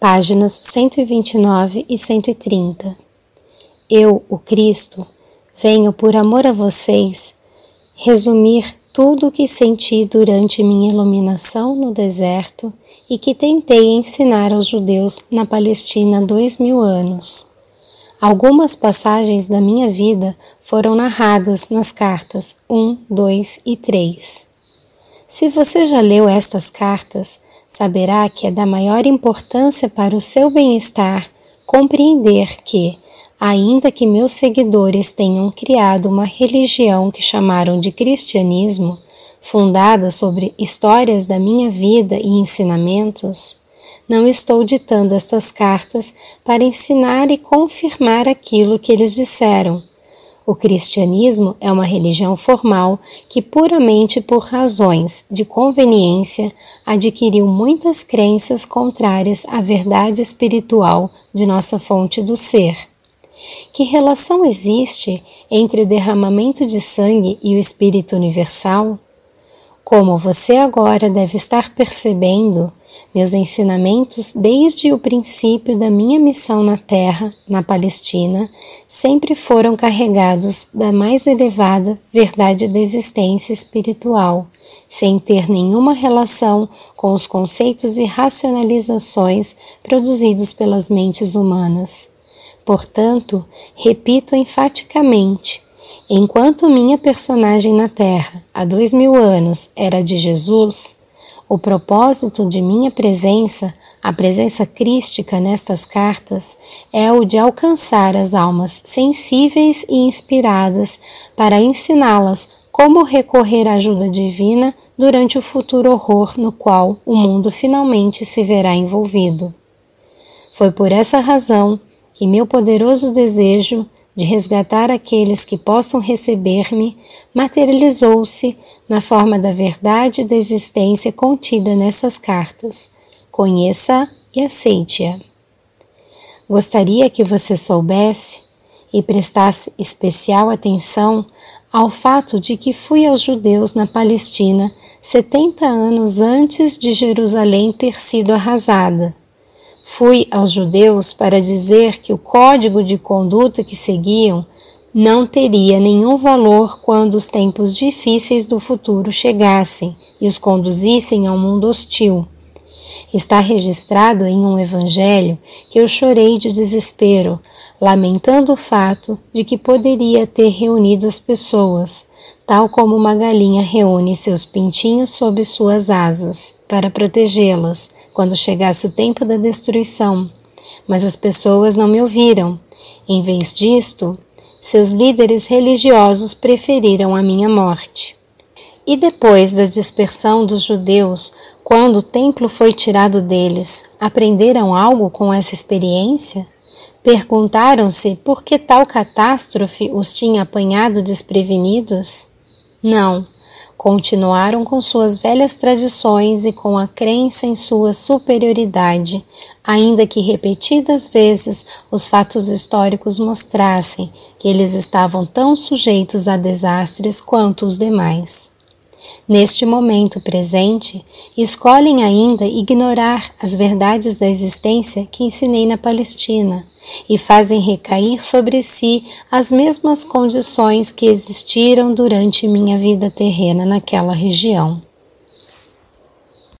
páginas 129 e 130. Eu, o Cristo, venho por amor a vocês resumir tudo o que senti durante minha iluminação no deserto e que tentei ensinar aos judeus na Palestina dois mil anos. Algumas passagens da minha vida foram narradas nas cartas 1, 2 e 3. Se você já leu estas cartas, saberá que é da maior importância para o seu bem-estar compreender que, ainda que meus seguidores tenham criado uma religião que chamaram de cristianismo, fundada sobre histórias da minha vida e ensinamentos, não estou ditando estas cartas para ensinar e confirmar aquilo que eles disseram, o cristianismo é uma religião formal que, puramente por razões de conveniência, adquiriu muitas crenças contrárias à verdade espiritual de nossa fonte do ser. Que relação existe entre o derramamento de sangue e o Espírito Universal? Como você agora deve estar percebendo, meus ensinamentos, desde o princípio da minha missão na Terra, na Palestina, sempre foram carregados da mais elevada verdade da existência espiritual, sem ter nenhuma relação com os conceitos e racionalizações produzidos pelas mentes humanas. Portanto, repito enfaticamente: enquanto minha personagem na Terra, há dois mil anos, era de Jesus, o propósito de minha presença, a presença crística nestas cartas, é o de alcançar as almas sensíveis e inspiradas para ensiná-las como recorrer à ajuda divina durante o futuro horror no qual o mundo finalmente se verá envolvido. Foi por essa razão que meu poderoso desejo de resgatar aqueles que possam receber-me, materializou-se na forma da verdade da existência contida nessas cartas. Conheça e aceite-a. Gostaria que você soubesse e prestasse especial atenção ao fato de que fui aos judeus na Palestina 70 anos antes de Jerusalém ter sido arrasada Fui aos judeus para dizer que o código de conduta que seguiam não teria nenhum valor quando os tempos difíceis do futuro chegassem e os conduzissem ao mundo hostil. Está registrado em um evangelho que eu chorei de desespero, lamentando o fato de que poderia ter reunido as pessoas, tal como uma galinha reúne seus pintinhos sob suas asas, para protegê-las quando chegasse o tempo da destruição, mas as pessoas não me ouviram. Em vez disto, seus líderes religiosos preferiram a minha morte. E depois da dispersão dos judeus, quando o templo foi tirado deles, aprenderam algo com essa experiência? Perguntaram-se por que tal catástrofe os tinha apanhado desprevenidos? Não continuaram com suas velhas tradições e com a crença em sua superioridade, ainda que repetidas vezes os fatos históricos mostrassem que eles estavam tão sujeitos a desastres quanto os demais. Neste momento presente, escolhem ainda ignorar as verdades da existência que ensinei na Palestina e fazem recair sobre si as mesmas condições que existiram durante minha vida terrena naquela região.